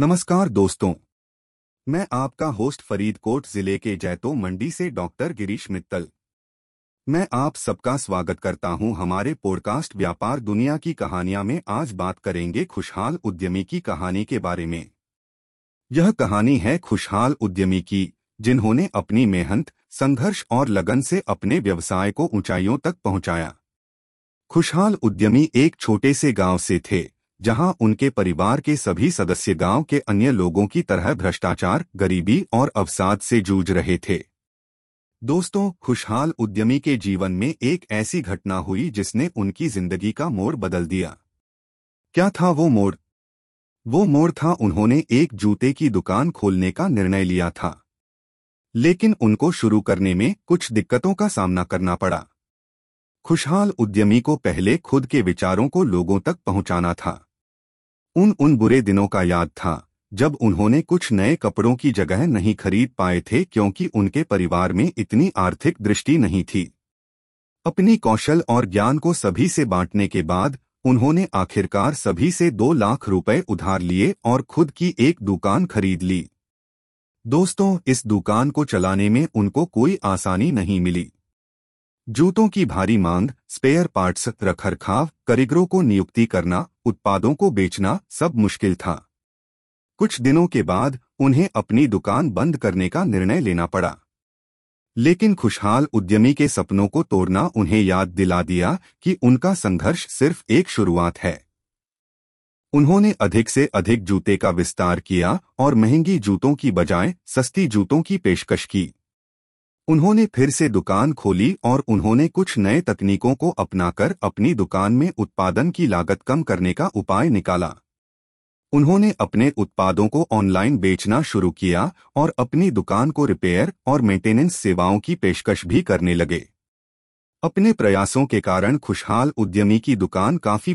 नमस्कार दोस्तों। मैं आपका होस्ट फरीदकोट ज़िले के जैतो मंडी से डॉक्टर गिरीश मित्तल। मैं आप सबका स्वागत करता हूँ हमारे पॉडकास्ट व्यापार दुनिया की कहानियाँ में। आज बात करेंगे खुशहाल उद्यमी की कहानी के बारे में। यह कहानी है खुशहाल उद्यमी की, जिन्होंने अपनी मेहनत, संघर्ष और लगन से अपने व्यवसाय को ऊंचाइयों तक पहुँचाया। खुशहाल उद्यमी एक छोटे से गाँव से थे। जहाँ उनके परिवार के सभी सदस्य गाँव के अन्य लोगों की तरह भ्रष्टाचार, गरीबी और अवसाद से जूझ रहे थे। दोस्तों, खुशहाल उद्यमी के जीवन में एक ऐसी घटना हुई जिसने उनकी ज़िंदगी का मोड़ बदल दिया। क्या था वो मोड़? वो मोड़ था उन्होंने एक जूते की दुकान खोलने का निर्णय लिया था। लेकिन उनको शुरू करने में कुछ दिक्कतों का सामना करना पड़ा। खुशहाल उद्यमी को पहले खुद के विचारों को लोगों तक पहुंचाना था। उन उन बुरे दिनों का याद था, जब उन्होंने कुछ नए कपड़ों की जगह नहीं खरीद पाए थे क्योंकि उनके परिवार में इतनी आर्थिक दृष्टि नहीं थी। अपनी कौशल और ज्ञान को सभी से बांटने के बाद, उन्होंने आखिरकार सभी से दो लाख रुपए उधार लिए और खुद की एक दुकान खरीद ली। दोस्तों, इस दुकान को चलाने में उनको कोई आसानी नहीं मिली। जूतों की भारी मांग, स्पेयर पार्ट्स, रखरखाव, कारीगरों को नियुक्ति करना उत्पादों को बेचना सब मुश्किल था। कुछ दिनों के बाद उन्हें अपनी दुकान बंद करने का निर्णय लेना पड़ा। लेकिन खुशहाल उद्यमी के सपनों को तोड़ना उन्हें याद दिला दिया कि उनका संघर्ष सिर्फ़ एक शुरुआत है। उन्होंने अधिक से अधिक जूते का विस्तार किया और महँगी जूतों की बजाय सस्ती जूतों की पेशकश की। उन्होंने फिर से दुकान खोली और उन्होंने कुछ नए तकनीकों को अपनाकर अपनी दुकान में उत्पादन की लागत कम करने का उपाय निकाला। उन्होंने अपने उत्पादों को ऑनलाइन बेचना शुरू किया और अपनी दुकान को रिपेयर और मेंटेनेंस सेवाओं की पेशकश भी करने लगे। अपने प्रयासों के कारण खुशहाल उद्यमी की दुकान काफ़ी